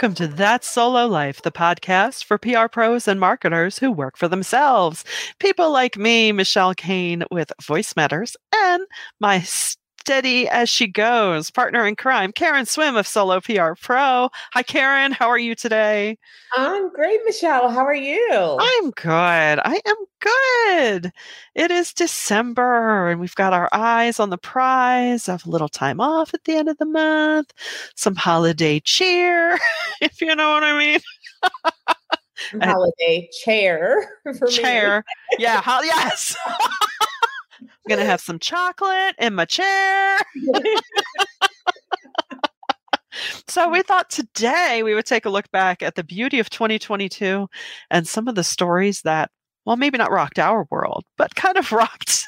Welcome to That Solo Life, the podcast for PR pros and marketers who work for themselves. People like me, Michelle Kane with Voice Matters, and my steady as she goes partner in crime, Karen Swim of Solo PR Pro. Hi, Karen. How are you today? I'm great, Michelle. How are you? I'm good. I am good. It is December and we've got our eyes on the prize of a little time off at the end of the month, some holiday cheer, if you know what I mean. holiday chair for chair. Me. Yeah. Ho- yes. To have some chocolate in my chair. So we thought today we would take a look back at the beauty of 2022 and some of the stories that, well, maybe not rocked our world, but kind of rocked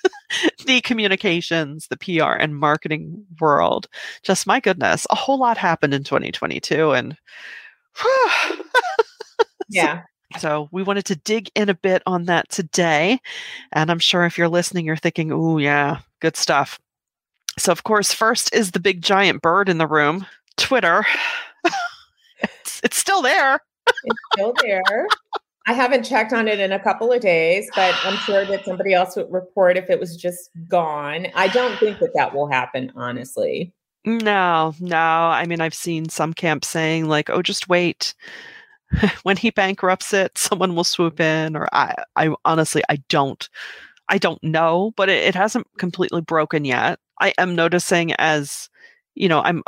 the communications, the PR and marketing world. Just my goodness, a whole lot happened in 2022 and yeah. So we wanted to dig in a bit on that today. And I'm sure if you're listening, you're thinking, oh, yeah, good stuff. So, of course, first is the big giant bird in the room, Twitter. it's, it's still there. it's still there. I haven't checked on it in a couple of days, but I'm sure that somebody else would report if it was just gone. I don't think that that will happen, honestly. No, no. I mean, I've seen some camps saying, like, oh, just wait. when he bankrupts it, someone will swoop mm-hmm. in, or I, I honestly, I don't, I don't know, but it, it hasn't completely broken yet. I am noticing as, you know, I'm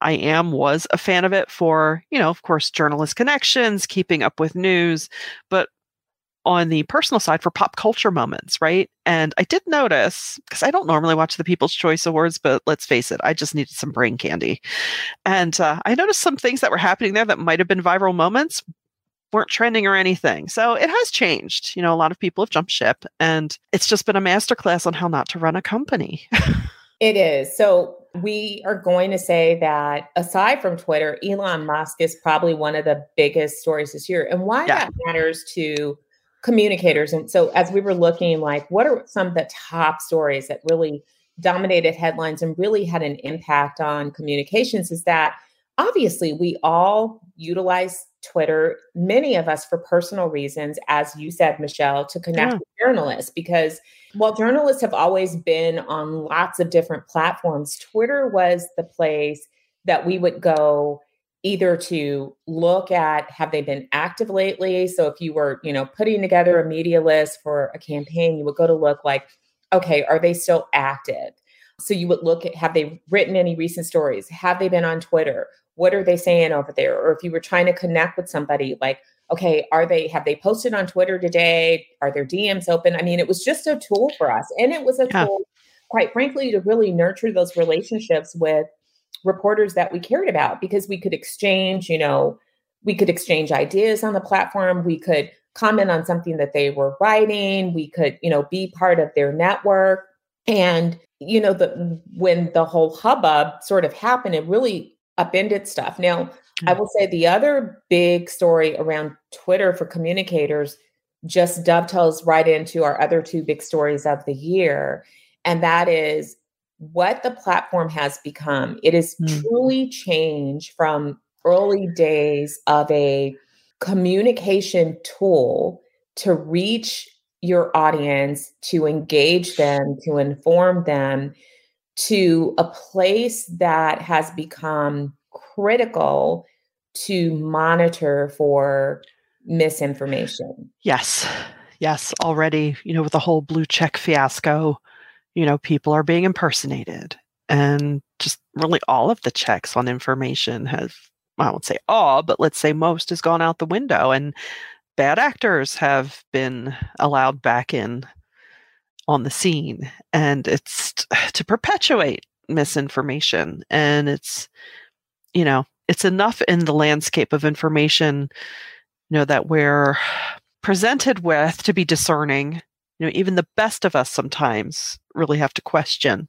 I am was a fan of it for, you know, of course, journalist connections, keeping up with news, but on the personal side for pop culture moments, right? And I did notice because I don't normally watch the People's Choice Awards, but let's face it, I just needed some brain candy. And uh, I noticed some things that were happening there that might have been viral moments weren't trending or anything. So it has changed. You know, a lot of people have jumped ship, and it's just been a masterclass on how not to run a company. it is. So we are going to say that aside from Twitter, Elon Musk is probably one of the biggest stories this year. And why yeah. that matters to communicators. And so as we were looking, like, what are some of the top stories that really dominated headlines and really had an impact on communications is that obviously we all utilize Twitter, many of us for personal reasons, as you said, Michelle, to connect yeah. with journalists. Because while journalists have always been on lots of different platforms, Twitter was the place that we would go either to look at have they been active lately? So if you were you know putting together a media list for a campaign you would go to look like okay are they still active? So you would look at have they written any recent stories? Have they been on twitter? What are they saying over there? Or if you were trying to connect with somebody like okay are they have they posted on twitter today? Are their dms open? I mean it was just a tool for us and it was a yeah. tool quite frankly to really nurture those relationships with reporters that we cared about because we could exchange you know we could exchange ideas on the platform we could comment on something that they were writing we could you know be part of their network and you know the when the whole hubbub sort of happened it really upended stuff. Now, mm-hmm. I mm. will say the other big story around Twitter for communicators just dovetails right into our other two big stories of the year. And that is what the platform has become. It has mm-hmm. truly changed from early days of a communication tool to reach your audience, to engage them, to inform them, to a place that has become critical to monitor for misinformation. Yes. Yes. Already, you know, with the whole blue check fiasco, you know, people are being impersonated. And just really all of the checks on information have, I won't say all, but let's say most has gone out the window. And bad actors have been allowed back in on the scene and it's to perpetuate misinformation and it's you know it's enough in the landscape of information you know that we're presented with to be discerning you know even the best of us sometimes really have to question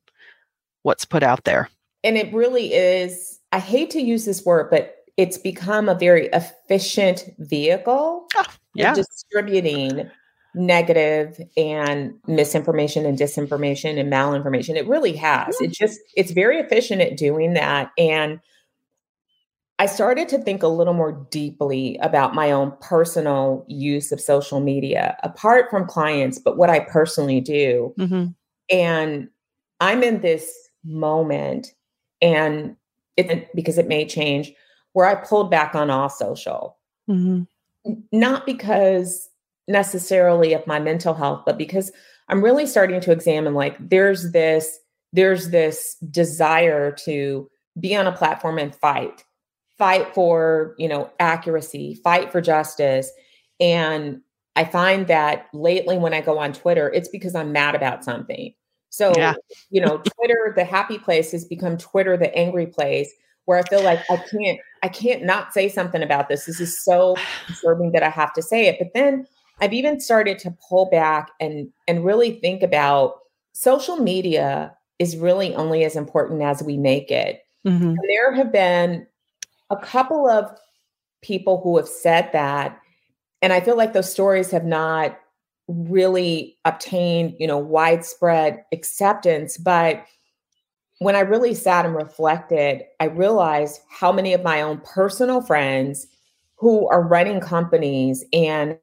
what's put out there and it really is i hate to use this word but it's become a very efficient vehicle oh, yeah. distributing negative and misinformation and disinformation and malinformation. It really has. It just it's very efficient at doing that. And I started to think a little more deeply about my own personal use of social media, apart from clients, but what I personally do. Mm-hmm. And I'm in this moment, and it because it may change, where I pulled back on all social. Mm-hmm. Not because necessarily of my mental health, but because I'm really starting to examine like there's this there's this desire to be on a platform and fight fight for you know accuracy fight for justice. And i find that lately when i go on twitter it's because i'm mad about something. So yeah. you know twitter the happy place has become twitter the angry place where i feel like i can't i can't not say something about this. This is so disturbing that i have to say it. But then i've even started to pull back and and really think about social media is really only as important as we make it. Mm-hmm. there have been a couple of people who have said that and i feel like those stories have not really obtained you know widespread acceptance but when i really sat and reflected i realized how many of my own personal friends who are running companies and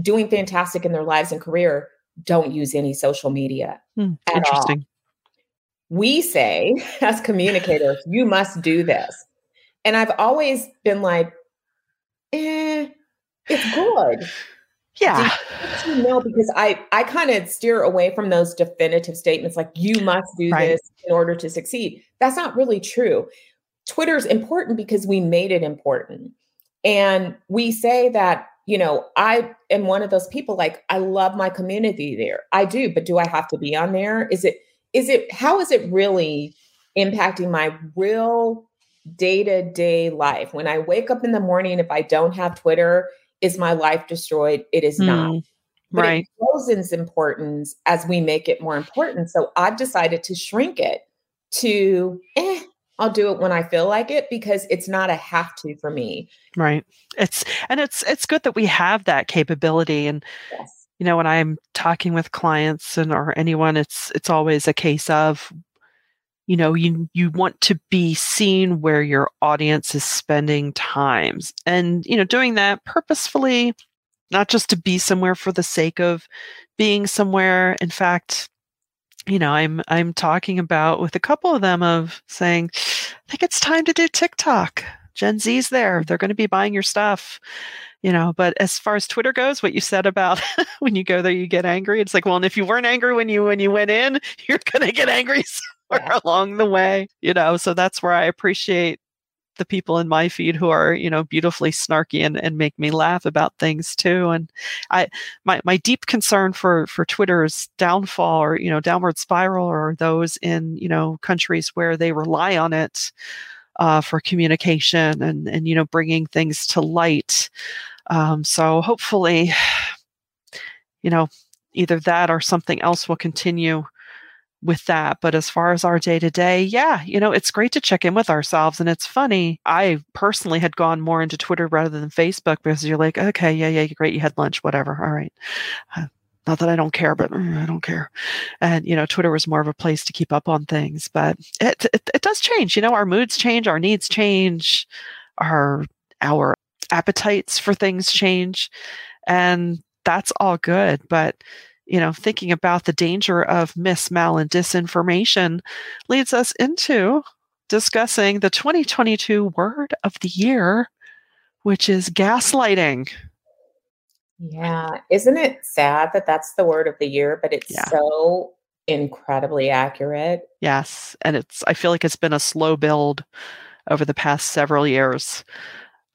doing fantastic in their lives and career don't use any social media hmm, interesting all. we say as communicators you must do this and I've always been like, eh, it's good. Yeah. You know, because I I kind of steer away from those definitive statements like you must do right. this in order to succeed. That's not really true. Twitter's important because we made it important. And we say that, you know, I am one of those people like I love my community there. I do, but do I have to be on there? Is it is it how is it really impacting my real day to day life. When I wake up in the morning, if I don't have Twitter, is my life destroyed? It is mm, not. But right. it grows in importance as we make it more important. So I've decided to shrink it to, eh, I'll do it when I feel like it because it's not a have to for me. Right. It's and it's it's good that we have that capability and yes. you know when I'm talking with clients and or anyone it's it's always a case of you know you you want to be seen where your audience is spending times. And you know doing that purposefully not just to be somewhere for the sake of being somewhere. In fact you know i'm i'm talking about with a couple of them of saying i think it's time to do tiktok. Gen z's there. They're going to be buying your stuff. You know but as far as twitter goes what you said about when you go there you get angry. It's like well and if you weren't angry when you when you went in you're going to get angry somewhere along the way, you know. So that's where I appreciate the people in my feed who are, you know, beautifully snarky and, and make me laugh about things too. And I my my deep concern for for Twitter's downfall or, you know, downward spiral or those in, you know, countries where they rely on it uh, for communication and and you know bringing things to light. Um, so hopefully, you know, either that or something else will continue with that. But as far as our day to day, yeah, you know, it's great to check in with ourselves. And it's funny. I personally had gone more into Twitter rather than Facebook because you're like, okay, yeah, yeah, great. You had lunch, whatever. All right. Uh, not that I don't care, but mm, I don't care. And, you know, Twitter was more of a place to keep up on things, but it, it, it does change. You know, our moods change, our needs change, our, our appetites for things change. And that's all good. But, you know, thinking about the danger of mis, mal, and disinformation leads us into discussing the 2022 word of the year, which is gaslighting. Yeah. Isn't it sad that that's the word of the year, but it's yeah. so incredibly accurate? Yes. And it's, I feel like it's been a slow build over the past several years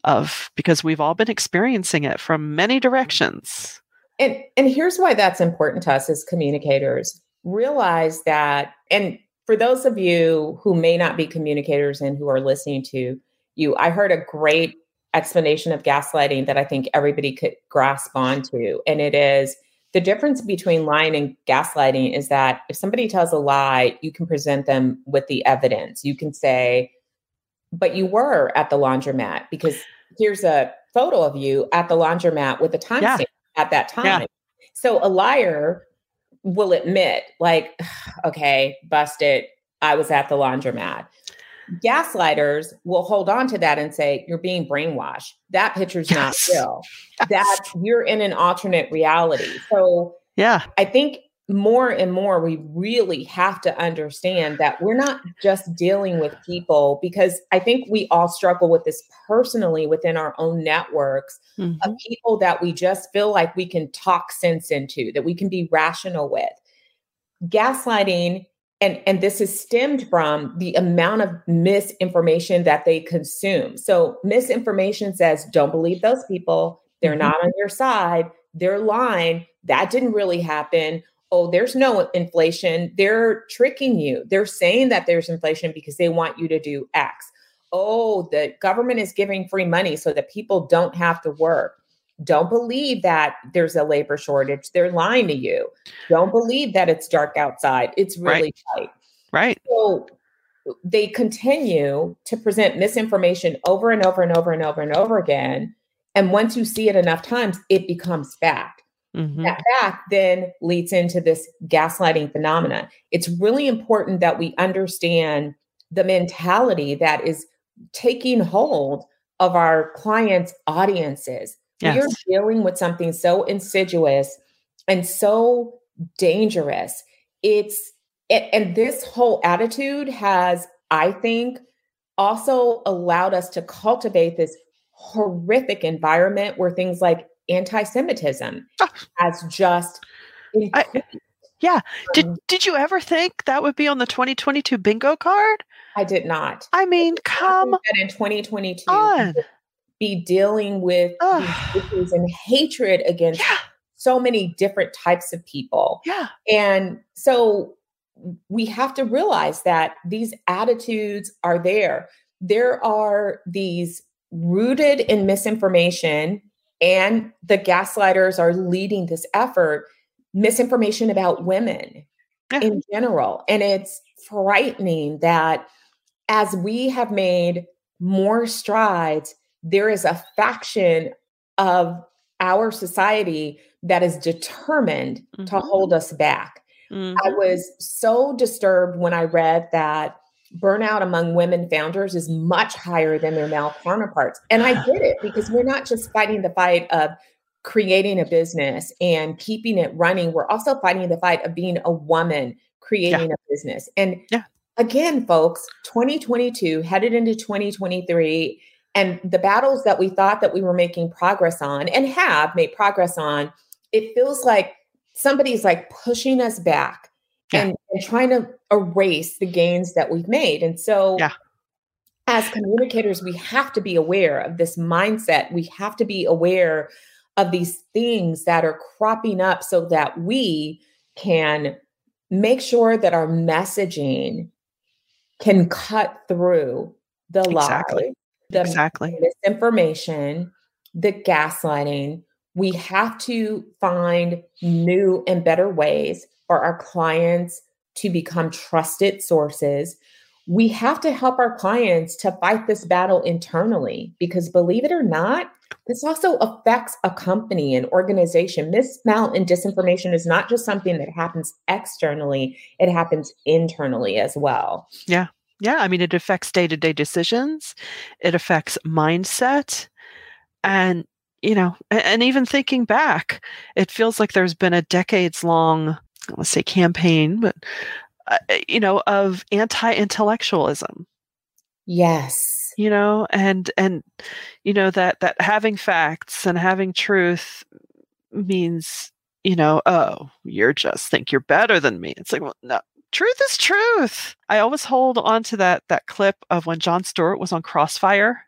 of because we've all been experiencing it from many mm-hmm. directions. And and here's why that's important to us as communicators. Realize that and for those of you who may not be communicators and who are listening to you, I heard a great explanation of gaslighting that I think everybody could grasp onto. And it is the difference between lying and gaslighting is that if somebody tells a lie, you can present them with the evidence. You can say, but you were at the laundromat because here's a photo of you at the laundromat with a timestamp. Yeah at that time. Yeah. So a liar will admit, like, okay, busted. I was at the laundromat. gaslighters will hold on to that and say you're being brainwashed that picture's yes. not real yes. that you're in an alternate reality so yeah i think more and more we really have to understand that we're not just dealing with people because i think we all struggle with this personally within our own networks mm-hmm. of people that we just feel like we can talk sense into that we can be rational with. Gaslighting and and this is stemmed from the amount of misinformation that they consume. So misinformation says don't believe those people. They're mm-hmm. not on your side. They're lying. That didn't really happen oh there's no inflation they're tricking you they're saying that there's inflation because they want you to do x oh the government is giving free money so that people don't have to work don't believe that there's a labor shortage. They're lying to you. Don't believe that it's dark outside. It's really right. tight. Right. So they continue to present misinformation over and over and over and over and over again. And once you see it enough times, it becomes fact. Mm-hmm. That fact then leads into this gaslighting phenomena. It's really important that we understand the mentality that is taking hold of our clients' audiences Yes. You're dealing with something so insidious and so dangerous. It's and this whole attitude has, I think, also allowed us to cultivate this horrific environment where things like anti-Semitism oh. has just I, yeah. Did did you ever think that would be on the 2022 bingo card? I did not. I mean, come in 2022 on be dealing with issues and hatred against yeah. so many different types of people. Yeah. And so we have to realize that these attitudes are there. There are these rooted in misinformation, and the gaslighters are leading this effort misinformation about women yeah. in general. And it's frightening that as we have made more strides there is a faction of our society that is determined mm-hmm. to hold us back. Mm-hmm. I was so disturbed when I read that burnout among women founders is much higher than their male counterparts. And I get it because we're not just fighting the fight of creating a business and keeping it running, we're also fighting the fight of being a woman creating yeah. a business. And yeah. again, folks, 2022 headed into 2023 and the battles that we thought that we were making progress on and have made progress on it feels like somebody's like pushing us back yeah. and, and, trying to erase the gains that we've made and so yeah. as communicators we have to be aware of this mindset we have to be aware of these things that are cropping up so that we can make sure that our messaging can cut through the exactly. lie the exactly. misinformation, the gaslighting. We have to find new and better ways for our clients to become trusted sources. We have to help our clients to fight this battle internally because believe it or not, this also affects a company, and organization. Mismount and disinformation is not just something that happens externally, it happens internally as well. Yeah. Yeah, I mean, it affects day to day decisions, it affects mindset. And, you know, and, even thinking back, it feels like there's been a decades long, let's say, campaign, but, uh, uh you know, of anti intellectualism. Yes. You know, and, and, you know, that, that having facts and having truth means you know, oh, you're just think you're better than me. It's like, well, no, truth is truth. I always hold on to that that clip of when Jon Stewart was on Crossfire.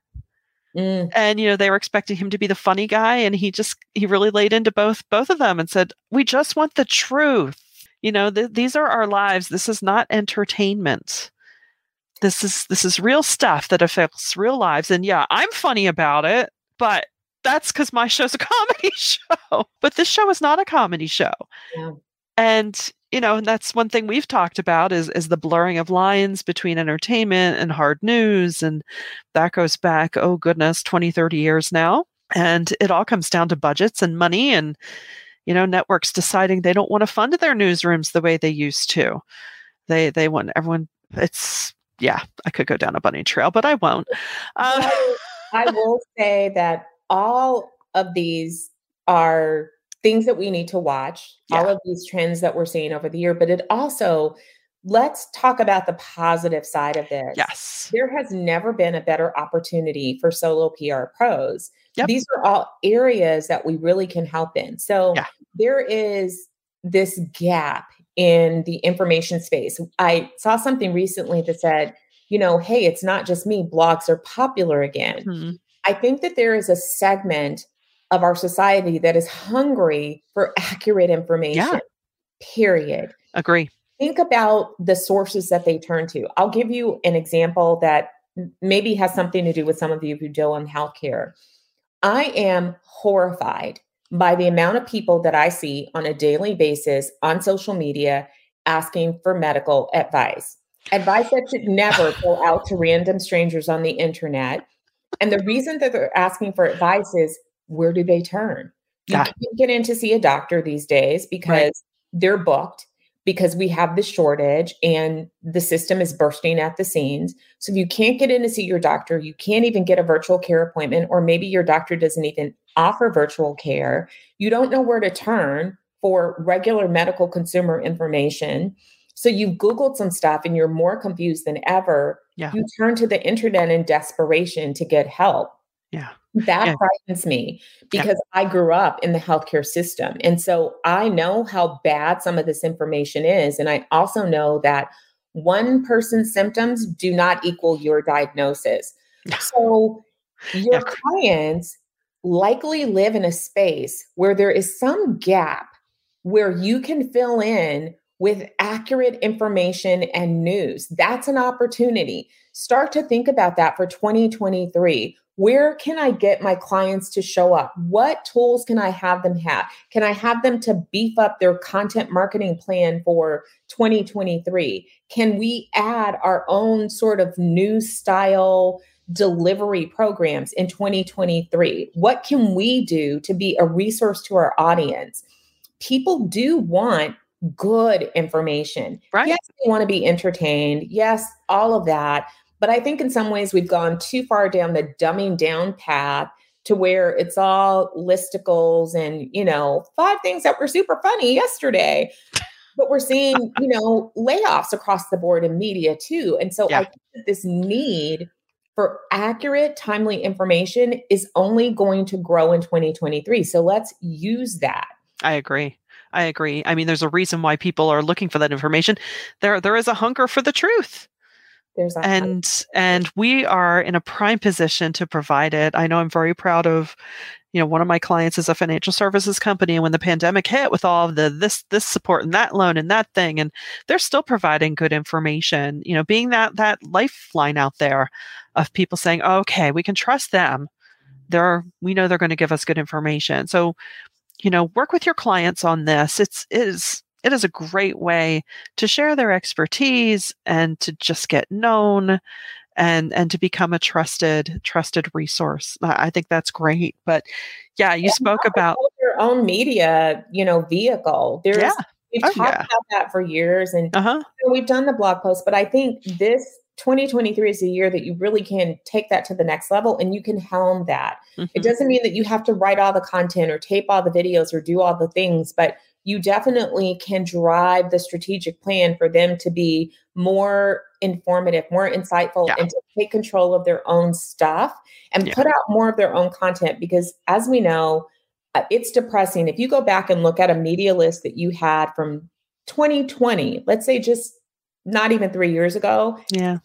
Mm. And you know they were expecting him to be the funny guy, and he just he really laid into both both of them and said, "We just want the truth. You know, th- these are our lives. This is not entertainment. This is this is real stuff that affects real lives. And yeah, I'm funny about it, but that's because my show's a comedy show. But this show is not a comedy show. Yeah. And you know, and that's one thing we've talked about is is the blurring of lines between entertainment and hard news. And that goes back, oh goodness, 20, 30 years now. And it all comes down to budgets and money and, you know, networks deciding they don't want to fund their newsrooms the way they used to. They they want everyone it's yeah, I could go down a bunny trail, but I won't. Um, I will say that all of these are things that we need to watch, yeah. all of these trends that we're seeing over the year, but it also let's talk about the positive side of this. Yes. There has never been a better opportunity for solo PR pros. Yep. These are all areas that we really can help in. So yeah. there is this gap in the information space. I saw something recently that said, you know, hey, it's not just me, blogs are popular again. Mm-hmm. I think that there is a segment of our society that is hungry for accurate information. Yeah. Period. Agree. Think about the sources that they turn to. I'll give you an example that maybe has something to do with some of you who deal in healthcare. I am horrified by the amount of people that I see on a daily basis on social media asking for medical advice. Advice that should never go out to random strangers on the internet. And the reason that they're asking for advice is where do they turn? You yeah. can't get in to see a doctor these days because right. they're booked because we have the shortage and the system is bursting at the seams. So if you can't get in to see your doctor, you can't even get a virtual care appointment, or maybe your doctor doesn't even offer virtual care. You don't know where to turn for regular medical consumer information. So you've Googled some stuff and you're more confused than ever. Yeah. You turn to the internet in desperation to get help. Yeah. That yeah. frightens me because yeah. I grew up in the healthcare system. And so I know how bad some of this information is. And I also know that one person's symptoms do not equal your diagnosis. So your yeah. clients likely live in a space where there is some gap where you can fill in with accurate information and news. That's an opportunity. Start to think about that for 2023 where can I get my clients to show up? What tools can I have them have? Can I have them to beef up their content marketing plan for 2023? Can we add our own sort of new style delivery programs in 2023? What can we do to be a resource to our audience? People do want good information. Right. Yes, they want to be entertained. Yes, all of that. But I think in some ways we've gone too far down the dumbing down path to where it's all listicles and, you know, five things that were super funny yesterday. But we're seeing, you know, layoffs across the board in media too. And so yeah. I think that this need for accurate, timely information is only going to grow in 2023. So let's use that. I agree. I agree. I mean, there's a reason why people are looking for that information. There, there is a hunger for the truth. There's that and and we are in a prime position to provide it. I know I'm very proud of, you know, one of my clients is a financial services company, and when the pandemic hit with all the this this support and that loan and that thing, and they're still providing good information. You know, being that that lifeline out there of people saying, okay, we can trust them. They're we know they're going to give us good information. So, you know, work with your clients on this. It's it is it is a great way to share their expertise and to just get known and and to become a trusted trusted resource i think that's great but yeah you spoke about your own media you know vehicle there's yeah. we've oh, talked yeah. about that for years and uh-huh. you know, we've done the blog post but i think this 2023 is the year that you really can take that to the next level and you can helm that. Mm-hmm. It doesn't mean that you have to write all the content or tape all the videos or do all the things, but you definitely can drive the strategic plan for them to be more informative, more insightful, yeah. and to take control of their own stuff and yeah. put out more of their own content. Because as we know, uh, it's depressing. If you go back and look at a media list that you had from 2020, let's say just not even three years ago. Yeah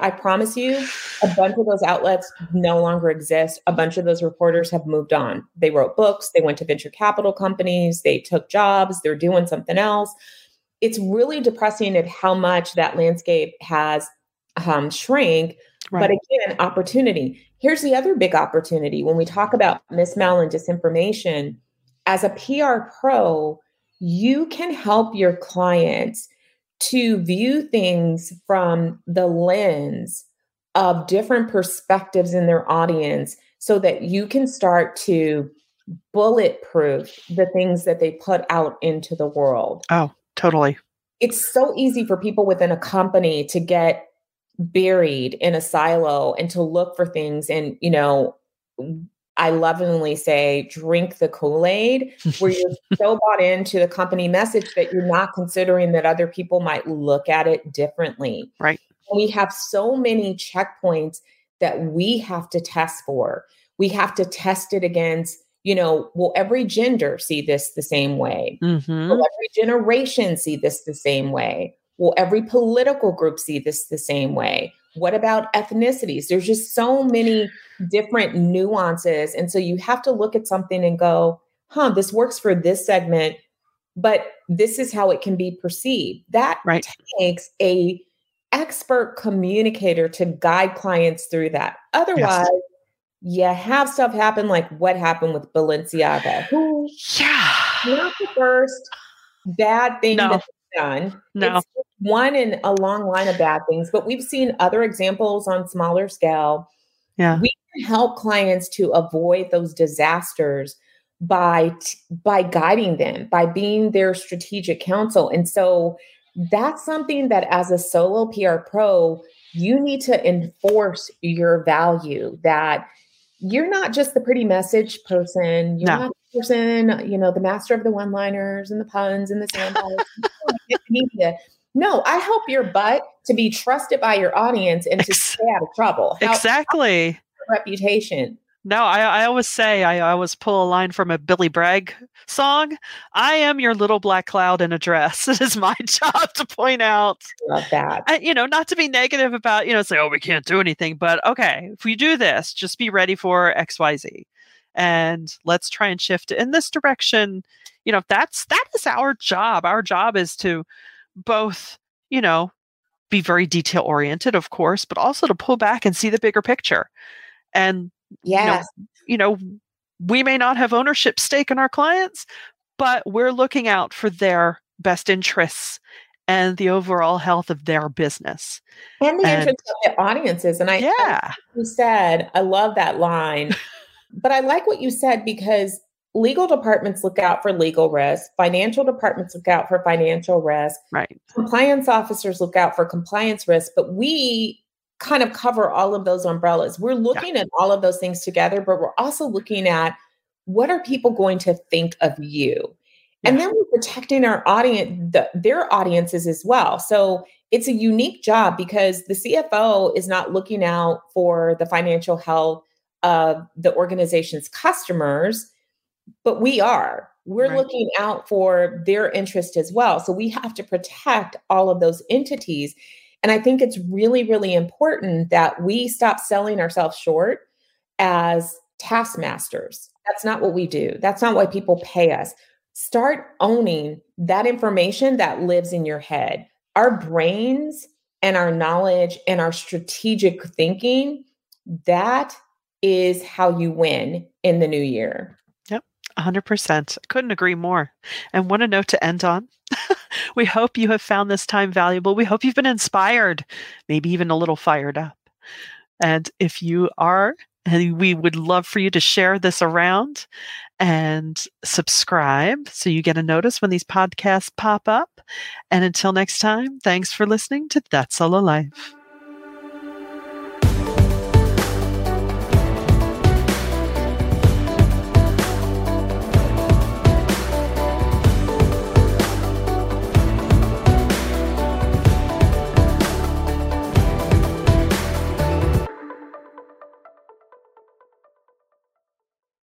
I promise you, a bunch of those outlets no longer exist. A bunch of those reporters have moved on. They wrote books, they went to venture capital companies, they took jobs, they're doing something else. It's really depressing at how much that landscape has um, shrank. Right. But again, opportunity. Here's the other big opportunity when we talk about mismail and disinformation. As a PR pro, you can help your clients to view things from the lens of different perspectives in their audience so that you can start to bulletproof the things that they put out into the world. Oh, totally. It's so easy for people within a company to get buried in a silo and to look for things and you know I lovingly say drink the Kool-Aid where you're so bought into the company message that you're not considering that other people might look at it differently. Right. we have so many checkpoints that we have to test for. We have to test it against, you know, will every gender see this the same way? Mm-hmm. Will every generation see this the same way? Will every political group see this the same way? What about ethnicities? There's just so many different nuances. And so you have to look at something and go, huh, this works for this segment, but this is how it can be perceived. That right. takes a expert communicator to guide clients through that. Otherwise, yes. you have stuff happen like what happened with Balenciaga, who yeah. not the first bad thing no. that's done. No. It's one in a long line of bad things, but we've seen other examples on smaller scale. Yeah. We can help clients to avoid those disasters by by guiding them, by being their strategic counsel. And so that's something that as a solo PR pro, you need to enforce your value that you're not just the pretty message person. You're no. not the person, you know, the master of the one-liners and the puns and the soundbites. no, I help your butt to be trusted by your audience and to Ex- stay out of trouble. How, exactly. reputation. No, I, I always say, I, I always pull a line from a Billy Bragg song. I am your little black cloud in a dress. It is my job to point out. Love that. I, you know, not to be negative about, you know, say, oh, we can't do anything. But okay, if we do this, just be ready for XYZ. And let's try and shift in this direction. You know, that's that is our job. Our job is to both, you know, be very detail oriented, of course, but also to pull back and see the bigger picture. And Yes. You know, you know, we may not have ownership stake in our clients, but we're looking out for their best interests and the overall health of their business and the and, interest of their audiences. And I, yeah, you said, I love that line, but I like what you said because legal departments look out for legal risk, financial departments look out for financial risk, right? Compliance officers look out for compliance risk, but we kind of cover all of those umbrellas. We're looking yeah. at all of those things together, but we're also looking at what are people going to think of you? Yeah. And then we're protecting our audience, the, their audiences as well. So it's a unique job because the CFO is not looking out for the financial health of the organization's customers, but we are. We're right. looking out for their interest as well. So we have to protect all of those entities. And I think it's really, really important that we stop selling ourselves short as taskmasters. That's not what we do. That's not why people pay us. Start owning that information that lives in your head. Our brains and our knowledge and our strategic thinking, that is how you win in the new year. 100%. Couldn't agree more. And what a note to end on. we hope you have found this time valuable. We hope you've been inspired, maybe even a little fired up. And if you are, we would love for you to share this around and subscribe so you get a notice when these podcasts pop up. And until next time, thanks for listening to That's Solo Life.